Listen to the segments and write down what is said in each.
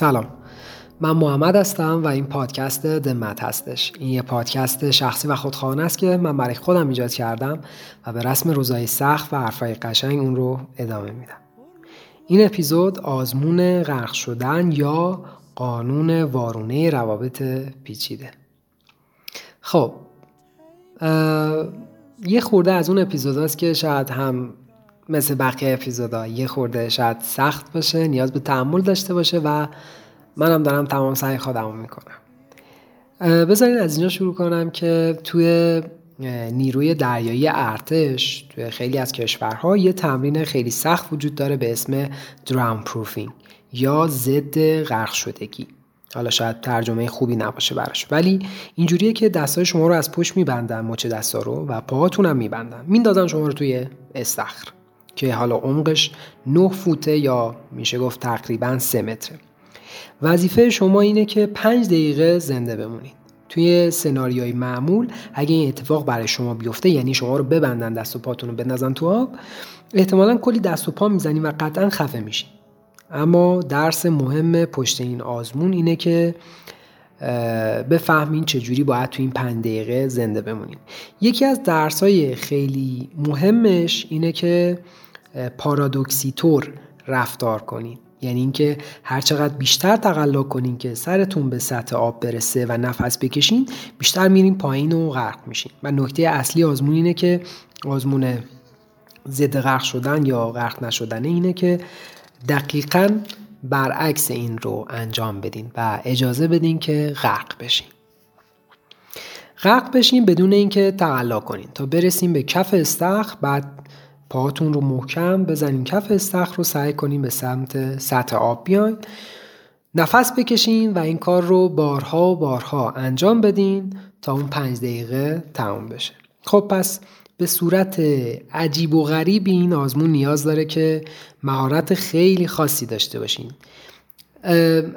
سلام. من محمد هستم و این پادکست دمت هستش. این یه پادکست شخصی و خودخواهانه است که من برای خودم ایجاد کردم و به رسم روزای سخت و حرفای قشنگ اون رو ادامه میدم. این اپیزود آزمون غرق شدن یا قانون وارونه روابط پیچیده. خب یه خورده از اون اپیزود که شاید هم مثل بقیه اپیزودا یه خورده شاید سخت باشه نیاز به تحمل داشته باشه و منم دارم تمام سعی خودم می‌کنم. بذارین از اینجا شروع کنم که توی نیروی دریایی ارتش توی خیلی از کشورها یه تمرین خیلی سخت وجود داره به اسم درام پروفینگ یا ضد غرق شدگی. حالا شاید ترجمه خوبی نباشه براش. ولی اینجوریه که دستای شما رو از پشت میبندن مچ دستا رو و پاهاتون هم میبندن. میندازن شما رو توی استخر. که حالا عمقش 9 فوته یا میشه گفت تقریبا 3 متره. وظیفه شما اینه که 5 دقیقه زنده بمونید. توی سناریوی معمول اگه این اتفاق برای شما بیفته یعنی شما رو ببندن دست و پاتون رو بندازن تو آب احتمالا کلی دست و پا می‌زنید و قطعا خفه میشین اما درس مهم پشت این آزمون اینه که بفهمین چجوری باید تو این پنج دقیقه زنده بمونین. یکی از درس های خیلی مهمش اینه که پارادوکسیتور رفتار کنین. یعنی اینکه هر چقدر بیشتر تقلا کنین که سرتون به سطح آب برسه و نفس بکشین بیشتر میرین پایین و غرق میشین. و نکته اصلی آزمون اینه که آزمون ضد غرق شدن یا غرق نشدن اینه که دقیقا برعکس این رو انجام بدین و اجازه بدین که غرق بشین. غرق بشین بدون اینکه تقلا کنین. تا برسیم به کف استخر بعد پاهاتون رو محکم بزنین. کف استخر رو سعی کنین به سمت سطح آب بیاین. نفس بکشین و این کار رو بارها و بارها انجام بدین تا اون پنج دقیقه تمام بشه. خب پس به صورت عجیب و غریب این آزمون نیاز داره که مهارت خیلی خاصی داشته باشین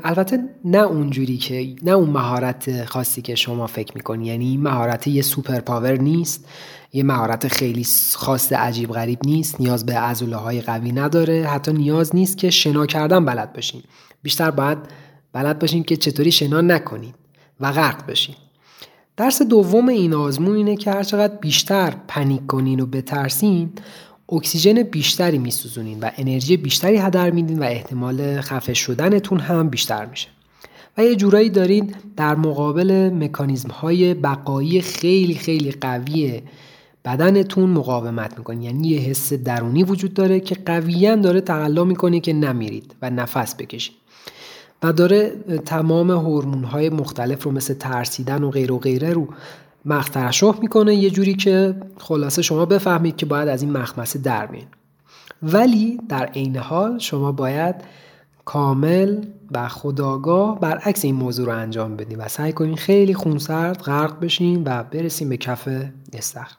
البته نه اونجوری که نه اون مهارت خاصی که شما فکر می‌کنی. یعنی این مهارت یه super power نیست یه مهارت خیلی خاص عجیب غریب نیست نیاز به عضله های قوی نداره. حتی نیاز نیست که شنا کردن بلد باشین. بیشتر باید بلد باشین که چطوری شنا نکنید و غرق بشین. درس دوم این آزمون اینه که هر چقدر بیشتر panic کنین و بترسین اکسیژن بیشتری میسوزونین و انرژی بیشتری هدر میدین و احتمال خفه شدنتون هم بیشتر میشه. و یه جورایی دارین در مقابل مکانیزم های بقایی خیلی خیلی قوی بدنتون مقاومت می‌کنین. یعنی یه حس درونی وجود داره که قویا داره تقلا می‌کنه که نمیرید و نفس بکشید و داره تمام هورمون های مختلف رو مثل ترسیدن و غیر و غیره رو مخترشح می‌کنه. یه جوری که خلاصه شما بفهمید که باید از این مخمسه در ولی در عین حال شما باید کامل و خداگاه برعکس این موضوع رو انجام بدین و سعی کنین خیلی خونسرد غرق بشین و برسیم به کف استخر.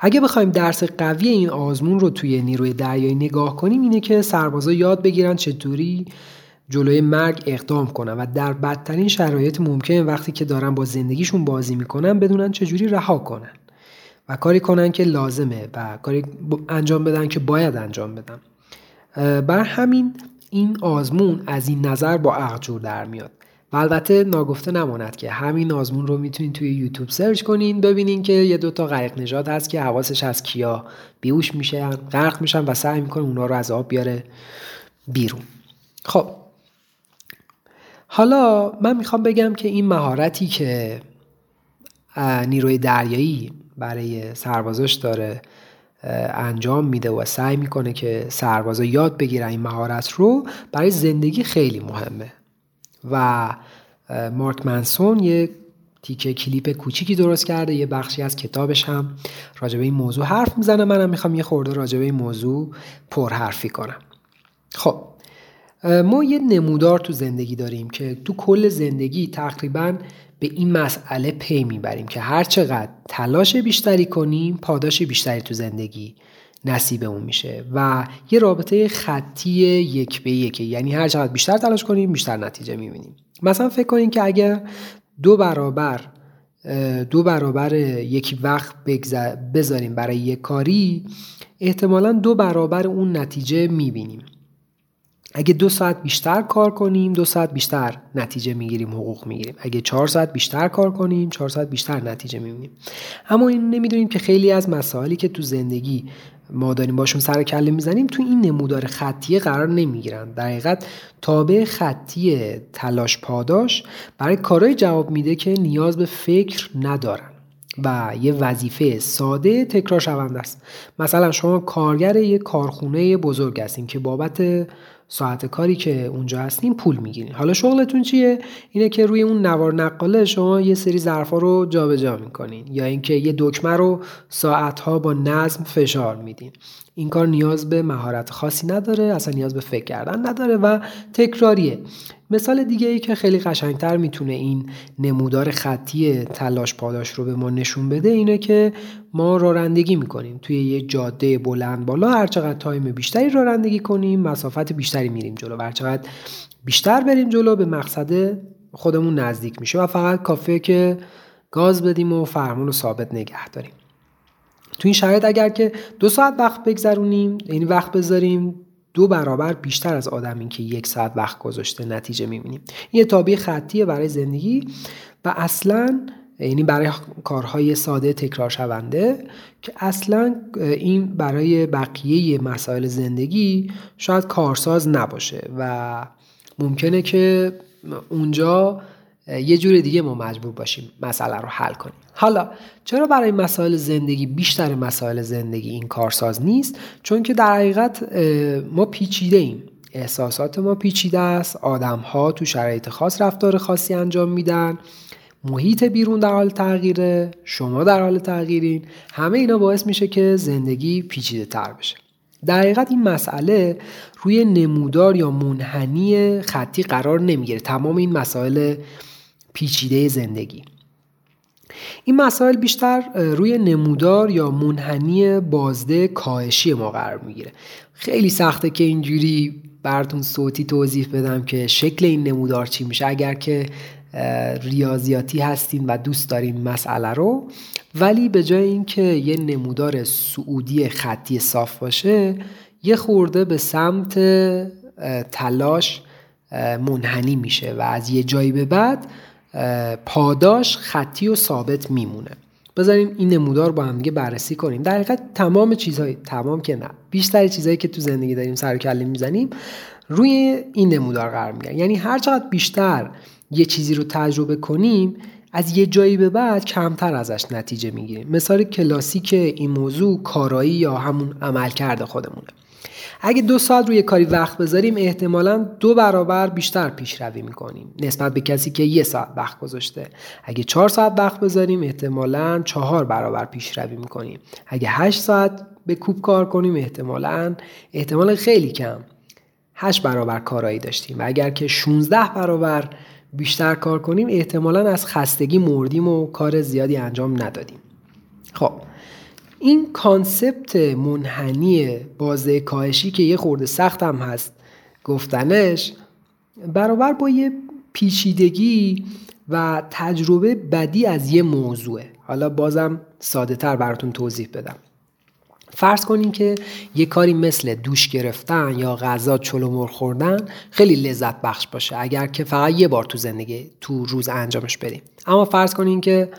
اگه بخوایم درس قوی این آزمون رو توی نیروی دریایی نگاه کنیم اینه که سربازا یاد بگیرن چطوری جلوی مرگ اقدام کنن و در بدترین شرایط ممکن وقتی که دارن با زندگیشون بازی می‌کنن بدونن چجوری رها کنن و کاری کنن که لازمه و کاری انجام بدن که باید انجام بدن بر همین این آزمون از این نظر با عقل جور در میاد. و البته ناگفته نماند که همین آزمون رو می‌تونید توی یوتیوب سرچ کنین ببینین که یه دوتا غرق نجات هست که حواسش از کیا بیوش میشن غرق میشن و سعی می‌کنه اونا رو از آب بیاره بیرون. خب حالا من می‌خوام بگم که این مهارتی که نیروی دریایی برای سربازاش داره انجام میده و سعی می‌کنه که سربازا یاد بگیرن این مهارت رو برای زندگی خیلی مهمه. و مارک منسون یه تیکه کلیپ کوچیکی درست کرده یه بخشی از کتابش هم راجبه این موضوع حرف می‌زنه. منم می‌خوام یه خورده راجبه این موضوع پرحرفی کنم. خب ما یه نمودار تو زندگی داریم که تو کل زندگی تقریبا به این مسئله پی می‌بریم که هر چقدر تلاش بیشتری کنیم پاداش بیشتری تو زندگی نصیبمون میشه و یه رابطه خطی یک به یکه یعنی هر چقدر بیشتر تلاش کنیم بیشتر نتیجه می‌بینیم. مثلا فکر کنیم که اگر دو برابر دو برابر یکی وقت بذاریم برای یک کاری احتمالا دو برابر اون نتیجه می‌بینیم. اگه دو ساعت بیشتر کار کنیم دو ساعت بیشتر نتیجه می‌گیریم حقوق می‌گیریم. اگه چهار ساعت بیشتر کار کنیم چهار ساعت بیشتر نتیجه می‌بینیم. اما این نمی‌دونیم که خیلی از مسائلی که تو زندگی ما داریم باشون سر کله می‌زنیم تو این نمودار خطیه قرار نمی‌گیرن. در حقیقت تابع خطی تلاش پاداش برای کارهای جواب میده که نیاز به فکر ندارن و یه وظیفه ساده تکرار شونده است. مثلا شما کارگر یه کارخونه بزرگ هستین که بابت ساعت کاری که اونجا هستین پول می‌گیرین حالا شغلتون چیه؟ اینه که روی اون نوار نقاله شما یه سری ظرفا رو جابجا می‌کنین. یا اینکه یه دکمه رو ساعتها با نظم فشار میدین. این کار نیاز به مهارت خاصی نداره اصلا نیاز به فکر کردن نداره و تکراریه. مثال دیگه ای که خیلی قشنگتر می‌تونه این نمودار خطی تلاش پاداش رو به ما نشون بده اینه که ما رانندگی می‌کنیم. توی یه جاده بلند بالا هر چقدر تایم بیشتری رانندگی کنیم مسافت بیشتری میریم جلو و هر چقدر بیشتر بریم جلو به مقصد خودمون نزدیک میشه و فقط کافیه که گاز بدیم و فرمون رو ثابت نگه داریم. تو این شرایط اگر که دو ساعت وقت بگذرونیم یعنی وقت بذاریم دو برابر بیشتر از آدمی که یک ساعت وقت گذاشته نتیجه می‌بینیم. این تابع خطیه برای زندگی و اصلا یعنی برای کارهای ساده تکرار شونده که اصلا این برای بقیه مسائل زندگی شاید کارساز نباشه و ممکنه که اونجا یه جور دیگه ما مجبور باشیم مسئله رو حل کنیم. حالا چرا برای مسائل زندگی بیشتر مسائل زندگی این کارساز نیست؟ چون که در حقیقت ما پیچیده ایم. احساسات ما پیچیده است. آدم ها تو شرایط خاص رفتار خاصی انجام میدن. محیط بیرون در حال تغییره. شما در حال تغییرین. همه اینا باعث میشه که زندگی پیچیده تر بشه. در حقیقت این مسئله روی نمودار یا منحنی خطی قرار نمی‌گیره. تمام این مسائل پیچیده زندگی. این مسائل بیشتر روی نمودار یا منحنی بازده کاهشی ما قرار می‌گیره. خیلی سخته که اینجوری براتون صوتی توضیح بدم که شکل این نمودار چی میشه. اگر که ریاضیاتی هستین و دوست دارین مسئله رو ولی به جای اینکه یه نمودار سعودی خطی صاف باشه یه خورده به سمت تلاش منحنی میشه و از یه جایی به بعد پاداش خطی و ثابت میمونه. بذاریم این نمودار با هم دیگه بررسی کنیم. در حقیقت تمام چیزهای تمام که نه بیشتر چیزهایی که تو زندگی داریم سر کله می‌زنیم روی این نمودار قرار می‌گیرن. یعنی هر چقدر بیشتر یه چیزی رو تجربه کنیم از یه جایی به بعد کمتر ازش نتیجه می‌گیریم. مثال کلاسیک این موضوع کارایی یا همون عمل کرده خودمونه. اگه دو ساعت روی کاری وقت بذاریم احتمالا دو برابر بیشتر پیشروی می‌کنیم. نسبت به کسی که یه ساعت وقت گذاشته. اگه چهار ساعت وقت بذاریم احتمالا چهار برابر پیشروی می‌کنیم. اگه هشت ساعت به کوب کار کنیم احتمالا احتمال خیلی کم. هشت برابر کارایی داشتیم. و اگر که 16 برابر بیشتر کار کنیم احتمالا از خستگی مردیم و کار زیادی انجام ندادیم. خب. این کانسپت منحنی بازه کاهشی که یه خورده سخت هم هست گفتنش برابر با یه پیچیدگی و تجربه بدی از یه موضوعه. حالا بازم ساده تر براتون توضیح بدم. فرض کنین که یه کاری مثل دوش گرفتن یا غذا چلو خوردن خیلی لذت بخش باشه اگر که فقط یه بار تو زندگی تو روز انجامش بدیم اما فرض کنین که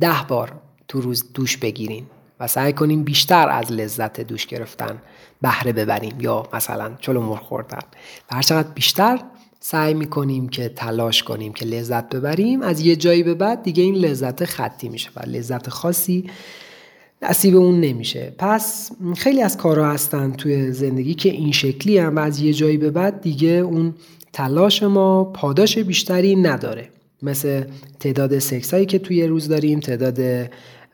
ده بار تو روز دوش بگیرین. و سعی کنیم بیشتر از لذت دوش گرفتن بهره ببریم. یا مثلا چلو مر خوردن. و هر چقدر بیشتر سعی می‌کنیم که تلاش کنیم که لذت ببریم از یه جایی به بعد دیگه این لذت خطی میشه و لذت خاصی نصیب اون نمیشه. پس خیلی از کارها هستن توی زندگی که این شکلی هم از یه جایی به بعد دیگه اون تلاش ما پاداش بیشتری نداره. مثل تعداد سکس هایی که توی روز داریم تعداد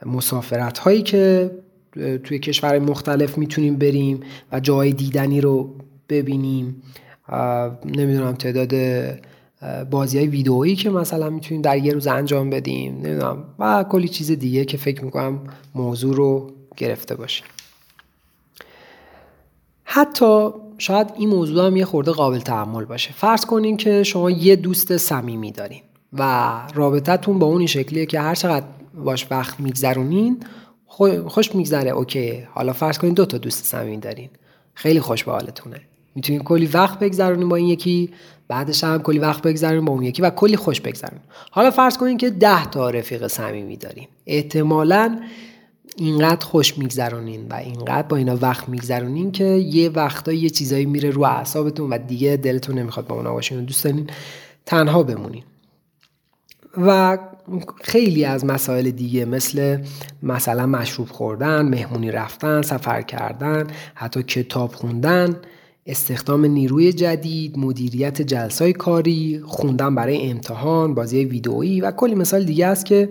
مسافرت هایی که توی کشور مختلف می‌تونیم بریم و جای دیدنی رو ببینیم. نمی‌دونم تعداد بازی های ویدئویی که مثلا می‌تونیم در یه روز انجام بدیم نمی‌دونم و کلی چیز دیگه که فکر می‌کنم موضوع رو گرفته باشه. حتی شاید این موضوع هم یه خورده قابل تحمل باشه. فرض کنین که شما یه دوست صمیمی دارین و رابطتون با اون این شکلیه که هر چقدر باش وقت میگذرونین. خوش میگذره. اوکی. حالا فرض کنین دو تا دوست صمیمی دارین. خیلی خوش به حالتونه. می‌تونیم کلی وقت بگذرونیم با این یکی بعدش هم کلی وقت بگذرونیم با اون یکی و کلی خوش بگذرونیم حالا فرض کنیم که ده تا رفیق صمیمی دارین. احتمالا اینقدر خوش میگذرونین و اینقدر با اینا وقت میگذرونین که یه وقتا یه چیزایی میره رو اعصابتون و دیگه دلتون نمی‌خواد با اونا باشین و دوست دارین تنها بمونین. و خیلی از مسائل دیگه مثل مثلا مشروب خوردن، مهمونی رفتن، سفر کردن، حتی کتاب خوندن، استخدام نیروی جدید، مدیریت جلسای کاری، خوندن برای امتحان، بازی ویدئویی و کلی مثال دیگه است که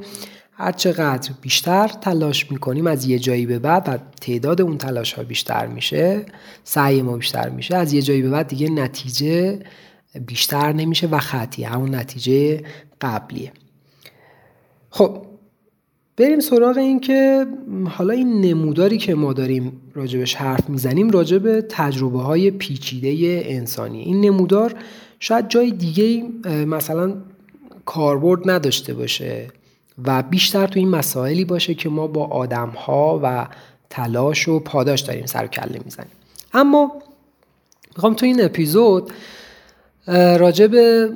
هر چقدر بیشتر تلاش می‌کنیم از یه جایی به بعد و تعداد اون تلاش ها بیشتر میشه سعی ما بیشتر میشه از یه جایی به بعد دیگه نتیجه بیشتر نمیشه و خطی همون نتیجه قبلیه. خب بریم سراغ این که حالا این نموداری که ما داریم راجبش حرف می‌زنیم راجب تجربه های پیچیده انسانی. این نمودار شاید جای دیگه مثلا کاربرد نداشته باشه و بیشتر تو این مسائلی باشه که ما با آدم ها و تلاش و پاداش داریم سر کله می‌زنیم. اما می‌خوام تو این اپیزود راجع به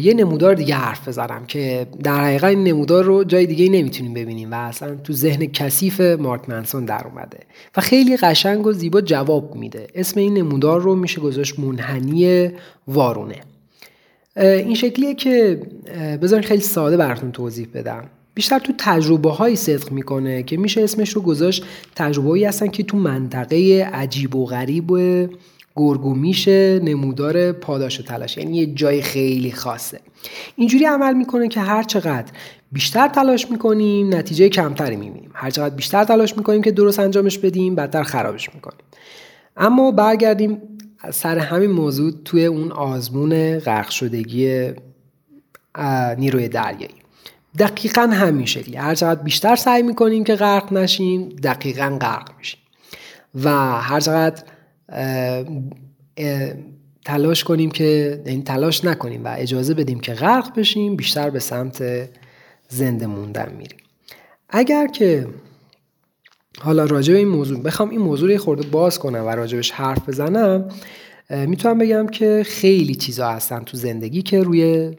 یه نمودار دیگه حرف بزنم که در حقیقت این نمودار رو جای دیگه نمی‌تونیم ببینیم و اصلا تو ذهن کثیف مارک منسون در اومده و خیلی قشنگ و زیبا جواب میده. اسم این نمودار رو میشه گذاشت منحنی وارونه. این شکلیه که بذارین خیلی ساده براتون توضیح بدم. بیشتر تو تجربه هایی صدق می‌کنه که میشه اسمش رو گذاشت. تجربه هایی هستن که تو منطقه عجیب و غریب و گرگو میشه نمودار پاداش و تلاش. یعنی یه جای خیلی خاصه. اینجوری عمل می‌کنه که هر چقدر بیشتر تلاش می‌کنیم نتیجه کمتری می‌بینیم. هر چقدر بیشتر تلاش می‌کنیم که درست انجامش بدیم بدتر خرابش می‌کنیم. اما برگردیم سر همین موضوع توی اون آزمون غرق شدگی نیروی دریایی. دقیقا همین شکلی. هر چقدر بیشتر سعی می‌کنیم که غرق نشیم دقیقا غرق میشیم. و هر چقدر تلاش کنیم که این یعنی تلاش نکنیم و اجازه بدیم که غرق بشیم بیشتر به سمت زنده موندن میریم. اگر که حالا راجع به این موضوع بخوام این موضوع رو خورده باز کنم و راجبش حرف بزنم می‌تونم بگم که خیلی چیزا هستن تو زندگی که روی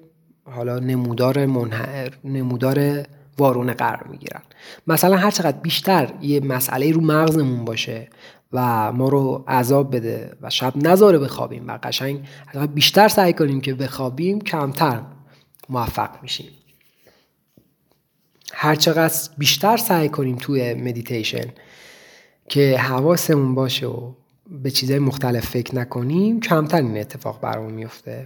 حالا نمودار منحر نمودار وارونه قرار می‌گیرن. مثلا هر چقدر بیشتر یه مسئله رو مغزمون باشه و ما رو عذاب بده و شب نذاره بخوابیم و قشنگ بیشتر سعی کنیم که بخوابیم کمتر موفق میشیم. هرچقدر بیشتر سعی کنیم توی مدیتیشن که حواسمون باشه و به چیزهای مختلف فکر نکنیم کمتر این اتفاق برامون میفته.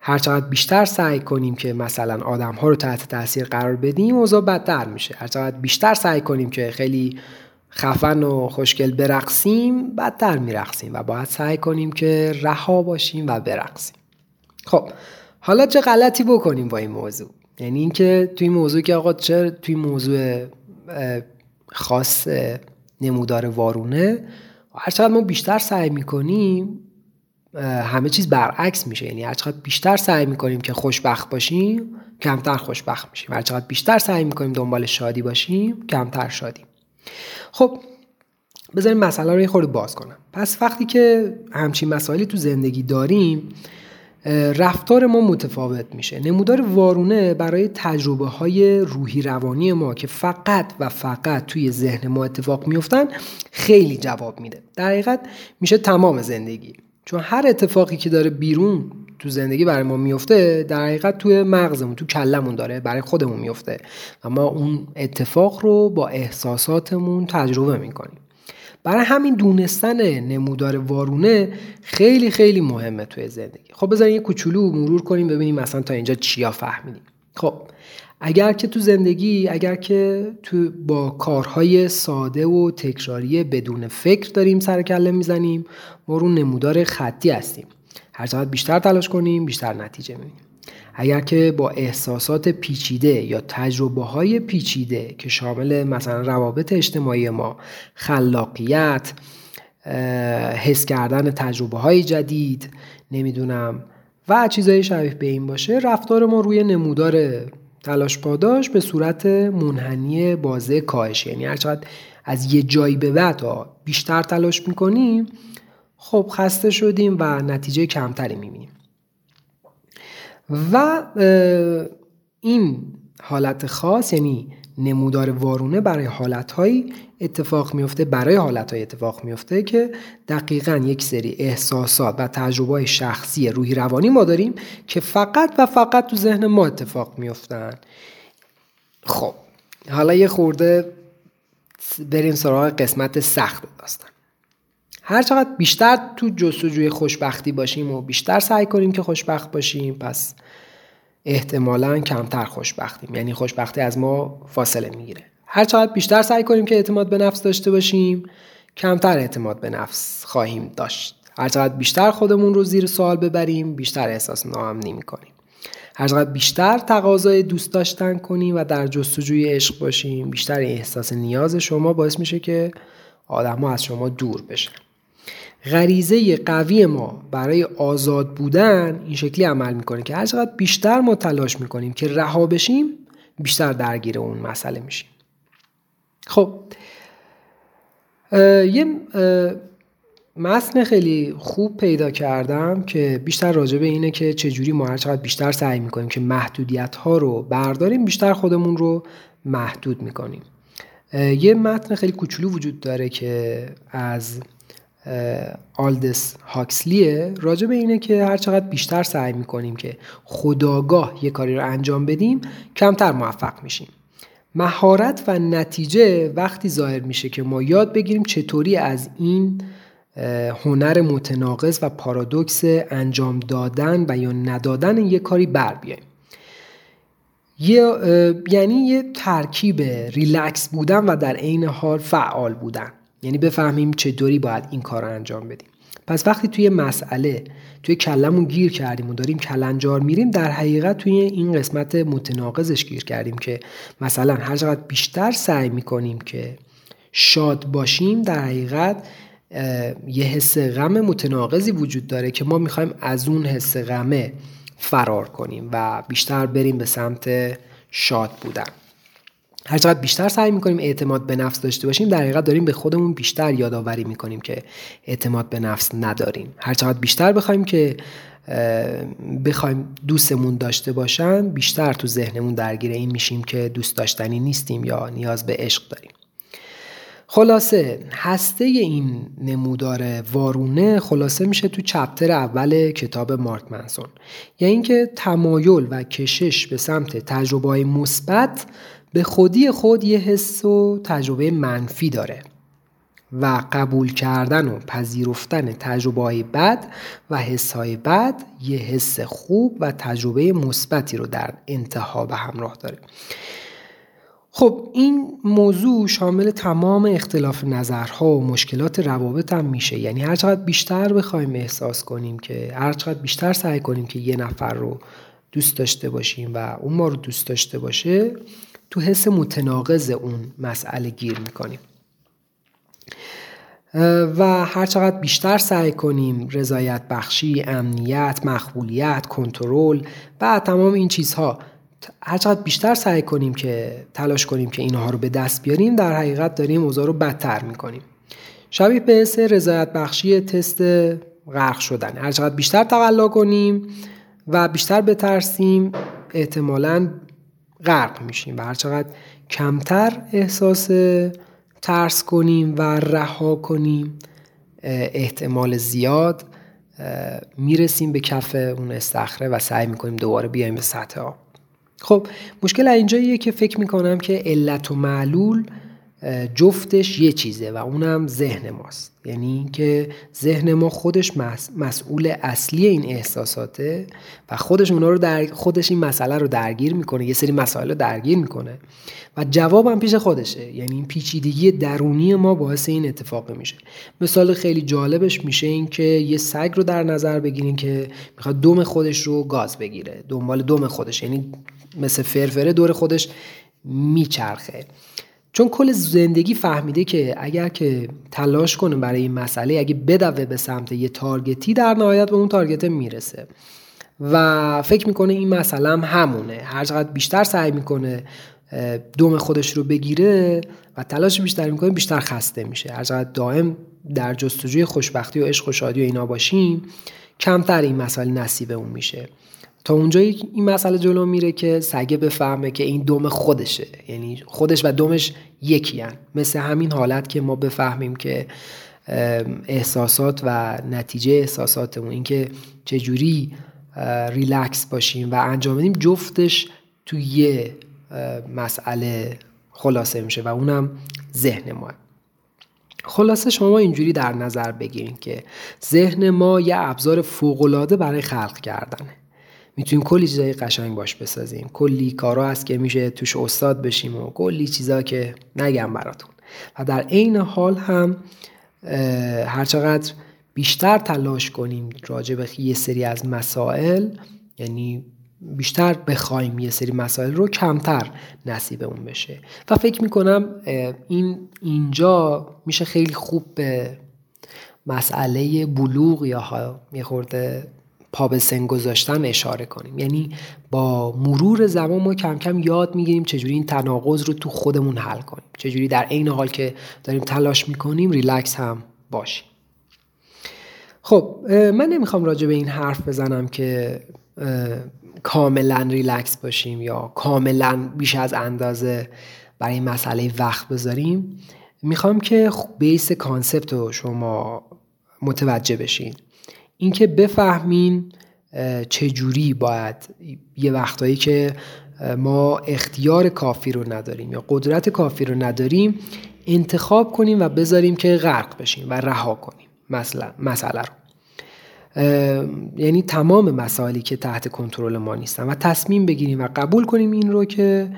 هرچقدر بیشتر سعی کنیم که مثلا آدم ها رو تحت تاثیر قرار بدیم اوضاع بدتر میشه. هرچقدر بیشتر سعی کنیم که خیلی خفن و خوشگل برقصیم بدتر میرقصیم و باید سعی کنیم که رها باشیم و برقصیم. خب حالا چه غلطی بکنیم با این موضوع؟ یعنی اینکه توی موضوع که آقا چه توی موضوع خاص نمودار وارونه هرچقدر ما بیشتر سعی می‌کنیم همه چیز برعکس میشه. یعنی هرچقدر بیشتر سعی می‌کنیم که خوشبخت باشیم کمتر خوشبخت میشیم. هرچقدر بیشتر سعی می‌کنیم دنبال شادی باشیم کمتر شادیم. خب بذاریم مسئله رو یه خورده باز کنم. پس وقتی که همچین مسائلی تو زندگی داریم رفتار ما متفاوت میشه. نمودار وارونه برای تجربه های روحی روانی ما که فقط و فقط توی ذهن ما اتفاق میفتن خیلی جواب میده. در حقیقت میشه تمام زندگی. چون هر اتفاقی که داره بیرون تو زندگی برای ما میفته در حقیقت توی مغزمون تو کلمون داره برای خودمون میفته. و ما اون اتفاق رو با احساساتمون تجربه می‌کنیم. برای همین دونستن نمودار وارونه خیلی خیلی مهمه توی زندگی. خب بذارین یه کوچولو مرور کنیم ببینیم مثلا تا اینجا چیا فهمیدیم. خب اگر که تو زندگی اگر که تو با کارهای ساده و تکراری بدون فکر داریم سر کله می‌زنیم ما رو نمودار خطی هستیم. هر چقدر بیشتر تلاش کنیم بیشتر نتیجه می‌بینیم. اگر که با احساسات پیچیده یا تجربه های پیچیده که شامل مثلا روابط اجتماعی ما خلاقیت حس کردن تجربه های جدید نمی‌دونم و چیزهای شبیه به این باشه رفتار ما روی نمودار تلاش پاداش به صورت منحنی بازه کاهش. یعنی هر چقدر از یه جایی به بعد بیشتر تلاش می‌کنیم خب خسته شدیم و نتیجه کمتری می‌بینیم. و این حالت خاص یعنی نمودار وارونه برای حالتهایی اتفاق میفته برای حالتهای اتفاق میفته که دقیقا یک سری احساسات و تجربه شخصی روحی روانی ما داریم که فقط و فقط تو ذهن ما اتفاق میفتن خب حالا یه خورده بریم سراغ قسمت سخت داستان. هر چقدر بیشتر تو جستجوی خوشبختی باشیم و بیشتر سعی کنیم که خوشبخت باشیم پس احتمالا کمتر خوشبختیم. یعنی خوشبختی از ما فاصله می‌گیره. هر چقدر بیشتر سعی کنیم که اعتماد به نفس داشته باشیم کمتر اعتماد به نفس خواهیم داشت. هر چقدر بیشتر خودمون رو زیر سوال ببریم بیشتر احساس ناامنی می‌کنیم. هر چقدر بیشتر تقاضای دوست داشتن کنیم و در جستجوی عشق باشیم بیشتر احساس نیاز شما باعث میشه که آدم از شما دور بشن. غریزه قوی ما برای آزاد بودن این شکلی عمل می‌کنه که هر چقدر بیشتر ما تلاش می‌کنیم که رها بشیم بیشتر درگیر اون مسئله میشیم. خب یه متن خیلی خوب پیدا کردم که بیشتر راجع به اینه که چجوری ما هر چقدر بیشتر سعی می‌کنیم که محدودیت ها رو برداریم بیشتر خودمون رو محدود می‌کنیم. یه متن خیلی کوچولو وجود داره که از آلدس هاکسلیه راجع به اینه که هر چقدر بیشتر سعی می‌کنیم که خداگاه یه کاری رو انجام بدیم کمتر موفق میشیم. مهارت و نتیجه وقتی ظاهر میشه که ما یاد بگیریم چطوری از این هنر متناقض و پارادوکس انجام دادن و یا ندادن یه کاری بر بیایم. یه یعنی یه ترکیب ریلکس بودن و در عین حال فعال بودن. یعنی بفهمیم چطوری باید این کار رو انجام بدیم. پس وقتی توی مسئله توی کلمون گیر کردیم و داریم کلنجار میریم در حقیقت توی این قسمت متناقضش گیر کردیم که مثلا هر چقدر بیشتر سعی می‌کنیم که شاد باشیم در حقیقت یه حس غم متناقضی وجود داره که ما می‌خوایم از اون حس غمه فرار کنیم و بیشتر بریم به سمت شاد بودن. هر چقدر بیشتر سعی می‌کنیم اعتماد به نفس داشته باشیم در حقیقت داریم به خودمون بیشتر یادآوری می‌کنیم که اعتماد به نفس نداریم. هر چقدر بیشتر بخوایم که بخوایم دوستمون داشته باشن بیشتر تو ذهنمون درگیر این میشیم که دوست داشتنی نیستیم یا نیاز به عشق داریم. خلاصه هسته این نمودار وارونه خلاصه میشه تو چپتر اول کتاب مارک منسون. یعنی اینکه تمایل و کشش به سمت تجربه مثبت به خودی خود یه حس و تجربه منفی داره و قبول کردن و پذیرفتن تجربه بد و حس های بد یه حس خوب و تجربه مثبتی رو در انتها به همراه داره. خب این موضوع شامل تمام اختلاف نظرها و مشکلات روابط هم میشه. یعنی هر چقدر بیشتر بخوایم احساس کنیم که هر چقدر بیشتر سعی کنیم که یه نفر رو دوست داشته باشیم و اون ما رو دوست داشته باشه تو حس متناقض اون مسئله گیر می‌کنیم. و هر چقدر بیشتر سعی کنیم رضایت بخشی، امنیت، مقبولیت، کنترل و تمام این چیزها هر چقدر بیشتر سعی کنیم که تلاش کنیم که اینها رو به دست بیاریم در حقیقت داریم اوضاع رو بدتر می‌کنیم. شبیه به حس رضایت بخشی تست غرق شدن. هر چقدر بیشتر تقلا کنیم و بیشتر بترسیم احتمالا غرق میشیم و هر چقدر کمتر احساس ترس کنیم و رها کنیم احتمال زیاد می‌رسیم به کف اون استخره و سعی می‌کنیم دوباره بیایم به سطح آب. خب مشکل اینجاییه که فکر می‌کنم که علت و معلول جفتش یه چیزه و اونم ذهن ماست. یعنی اینکه ذهن ما خودش مسئول اصلی این احساساته و خودش اونا رو در خودش این مسئله رو درگیر می‌کنه یه سری مسائل رو درگیر می‌کنه و جوابم پیش خودشه. یعنی این پیچیدگی درونی ما باعث این اتفاق میشه. مثال خیلی جالبش میشه این که یه سگ رو در نظر بگیرین که می‌خواد دوم خودش رو گاز بگیره. دنبال دوم خودش یعنی مثل فرفره دور خودش میچرخه. چون کل زندگی فهمیده که اگر که تلاش کنه برای این مسئله اگه بدوه به سمت یه تارگتی در نهایت به اون تارگت می‌رسه. و فکر می‌کنه این مسئله هم همونه. هر چقدر بیشتر سعی می‌کنه دوم خودش رو بگیره و تلاش بیشتر می‌کنه بیشتر خسته میشه. هر چقدر دائم در جستجوی خوشبختی و عشق و شادی و اینا باشیم کمتر این مسائل نصیبمون میشه. تا اونجایی این مسئله جلو میره که سگه بفهمه که این دم خودشه. یعنی خودش و دمش یکی هن. مثل همین حالت که ما بفهمیم که احساسات و نتیجه احساساتمون اینکه چجوری ریلکس باشیم و انجام بدیم جفتش تو یه مسئله خلاصه میشه و اونم ذهن ما. خلاصه شما اینجوری در نظر بگیرین که ذهن ما یه ابزار فوقالعاده برای خلق کردنه. می‌تونیم کلی چیزای قشنگ باش بسازیم. کلی کارا هست که میشه توش استاد بشیم و کلی چیزا که نگم براتون. و در عین حال هم هرچقدر بیشتر تلاش کنیم راجع به یه سری از مسائل یعنی بیشتر بخوایم یه سری مسائل رو کمتر نصیبمون بشه. و فکر می‌کنم این اینجا میشه خیلی خوب به مسئله بلوغ یا یه خورده پا به سن گذاشتن اشاره کنیم. یعنی با مرور زمان ما کم کم یاد می‌گیریم چجوری این تناقض رو تو خودمون حل کنیم. چجوری در عین حال که داریم تلاش می‌کنیم ریلکس هم باشیم. خب من نمی‌خوام راجع به این حرف بزنم که کاملا ریلکس باشیم یا کاملا بیش از اندازه برای مسئله وقت بذاریم. می‌خوام که base concept رو شما متوجه بشین. اینکه بفهمین چجوری باید یه وقتایی که ما اختیار کافی رو نداریم یا قدرت کافی رو نداریم انتخاب کنیم و بذاریم که غرق بشیم و رها کنیم مثلا مسئله رو. یعنی تمام مسائلی که تحت کنترل ما نیستن و تصمیم بگیریم و قبول کنیم این رو که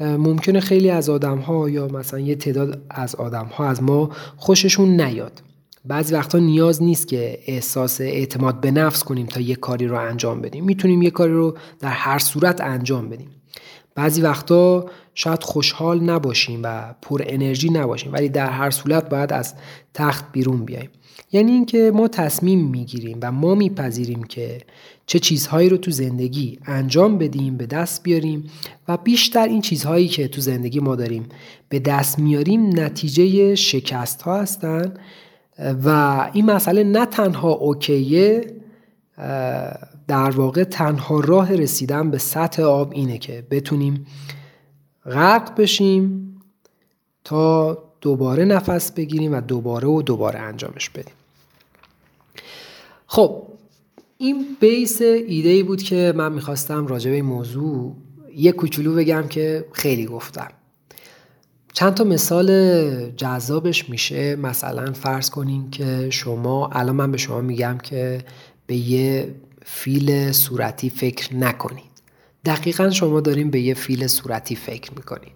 ممکنه خیلی از آدم ها یا مثلا یه تعداد از آدم ها از ما خوششون نیاد. بعضی وقتا نیاز نیست که احساس اعتماد به نفس کنیم تا یه کاری رو انجام بدیم. می‌تونیم یه کاری رو در هر صورت انجام بدیم. بعضی وقتا شاید خوشحال نباشیم و پر انرژی نباشیم ولی در هر صورت باید از تخت بیرون بیایم. یعنی اینکه ما تصمیم می‌گیریم و ما میپذیریم که چه چیزهایی رو تو زندگی انجام بدیم به دست بیاریم و بیشتر این چیزهایی که تو زندگی ما داریم به دست میاریم نتیجه شکست ها هستن و این مسئله نه تنها اوکیه در واقع تنها راه رسیدن به سطح آب اینه که بتونیم غرق بشیم تا دوباره نفس بگیریم و دوباره و دوباره انجامش بدیم. خب این بیس ایده ای بود که من می‌خواستم راجع به این موضوع یه کوچولو بگم که خیلی گفتم. چند تا مثال جذابش میشه. مثلا فرض کنین که شما الان من به شما میگم که به یه فیل صورتی فکر نکنید. دقیقا شما داریم به یه فیل صورتی فکر می‌کنید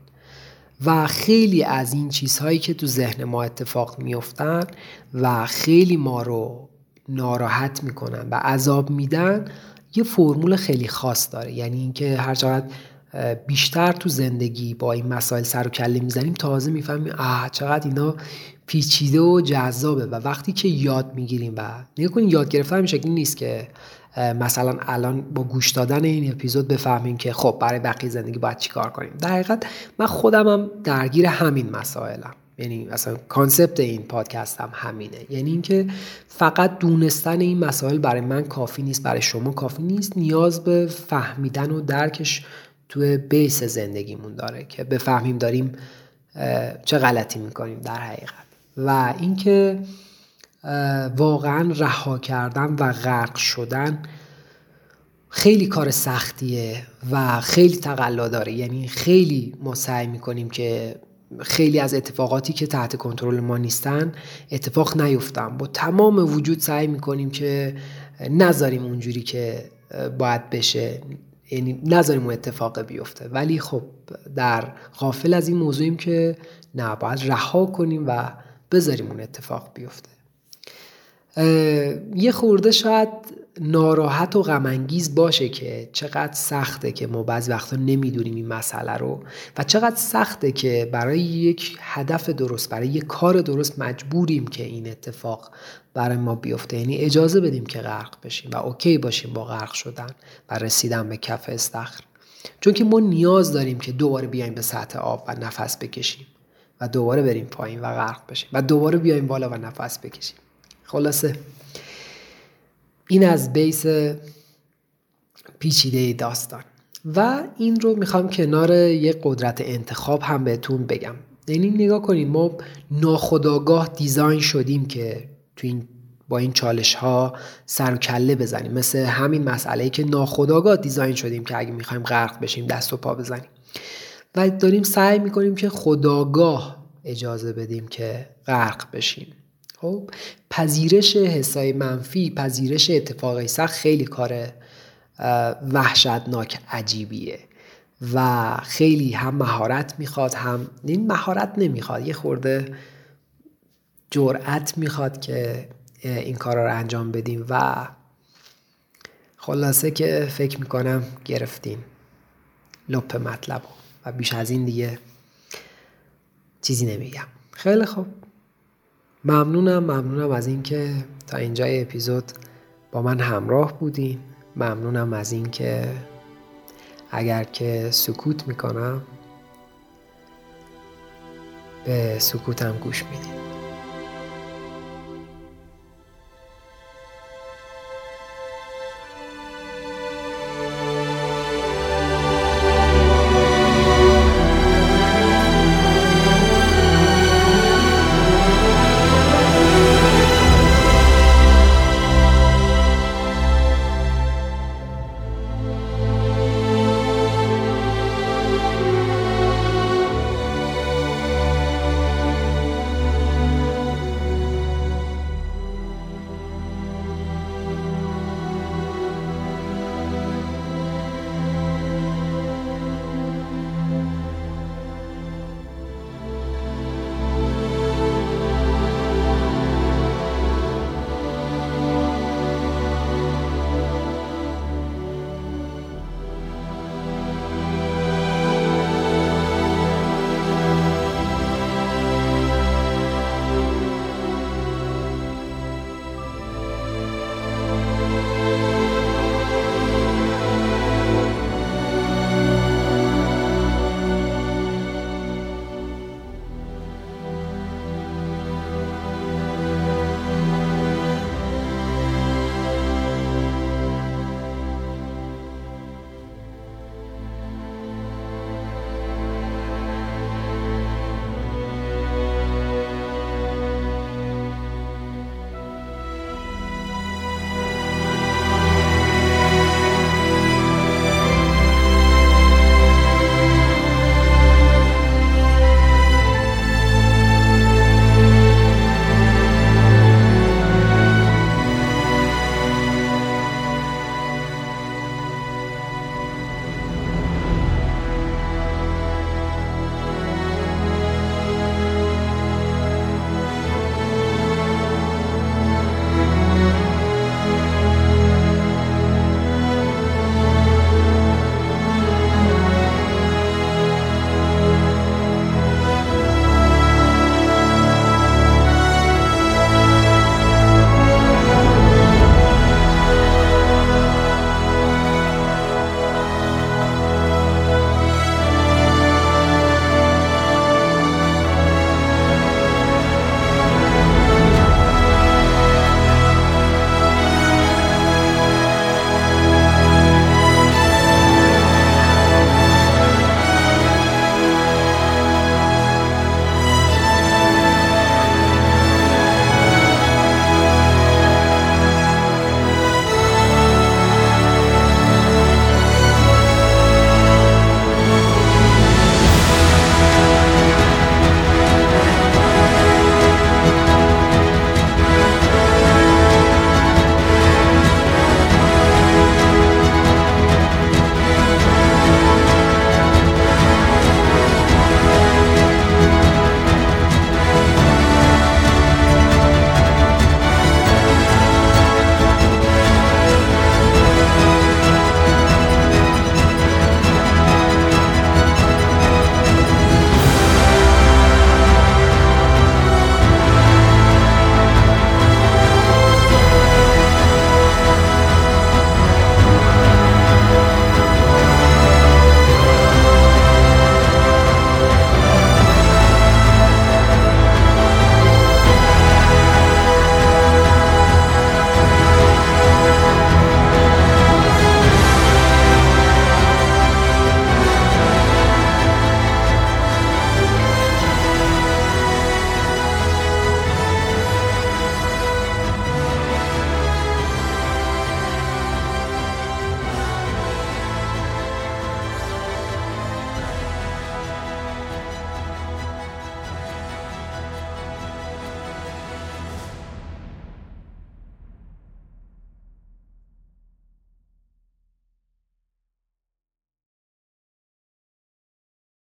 و خیلی از این چیزهایی که تو ذهن ما اتفاق میفتن و خیلی ما رو ناراحت می‌کنن و عذاب میدن یه فرمول خیلی خاص داره. یعنی اینکه هر چقدر بیشتر تو زندگی با این مسائل سر و کله می‌زنیم تازه می‌فهمیم آه چقدر اینا پیچیده و جذابه. و وقتی که یاد می‌گیریم و نگاه کنید یاد گرفتن این شکلی نیست که مثلا الان با گوش دادن این اپیزود بفهمیم که خب برای بقیه زندگی باید چیکار کنیم. در حقیقت من خودم هم درگیر همین مسائلم. یعنی اصلا concept این پادکست هم همینه. یعنی اینکه فقط دونستن این مسائل برای من کافی نیست برای شما کافی نیست. نیاز به فهمیدن و درکش توی base زندگیمون داره که بفهمیم داریم چه غلطی می‌کنیم در حقیقت. و اینکه واقعا رها کردن و غرق شدن خیلی کار سختیه و خیلی تقلا داره. یعنی خیلی ما سعی می‌کنیم که خیلی از اتفاقاتی که تحت کنترل ما نیستن اتفاق نیفتن. با تمام وجود سعی می‌کنیم که نذاریم اونجوری که باید بشه. یعنی نذاریم اون اتفاق بیفته. ولی خب در غافل از این موضوعیم که نه باید رها کنیم و بذاریم اون اتفاق بیفته. یه خورده شاید ناراحت و غمانگیز باشه که چقدر سخته که ما بعضی وقتا نمی‌دونیم این مسئله رو و چقدر سخته که برای یک هدف درست برای یک کار درست مجبوریم که این اتفاق برای ما بیفته. یعنی اجازه بدیم که غرق بشیم و اوکی باشیم با غرق شدن و رسیدن به کف استخر. چون که ما نیاز داریم که دوباره بیایم به سطح آب و نفس بکشیم و دوباره بریم پایین و غرق بشیم و دوباره بیایم بالا و نفس بکشیم. خلاصه این از بیس پیچیده داستان. و این رو می‌خوام کنار یه قدرت انتخاب هم بهتون بگم. یعنی نگاه کنید ما ناخداگاه دیزاین شدیم که تو این با این چالش ها سر و کله بزنیم. مثل همین مسئله که ناخداگاه دیزاین شدیم که اگه می‌خوایم غرق بشیم دست و پا بزنیم. و داریم سعی می‌کنیم که خداگاه اجازه بدیم که غرق بشیم. خب پذیرش حسای منفی پذیرش اتفاقی سخت خیلی کار وحشتناک عجیبیه. و خیلی هم مهارت می‌خواد هم این مهارت نمی‌خواد. یه خورده جرأت می‌خواد که این کار رو انجام بدیم و خلاصه که فکر می‌کنم گرفتیم لپ مطلب و بیش از این دیگه چیزی نمیگم. خیلی خوب. ممنونم ممنونم از اینکه تا اینجای اپیزود با من همراه بودین. ممنونم از اینکه اگر که سکوت می‌کنم به سکوتم گوش میدین.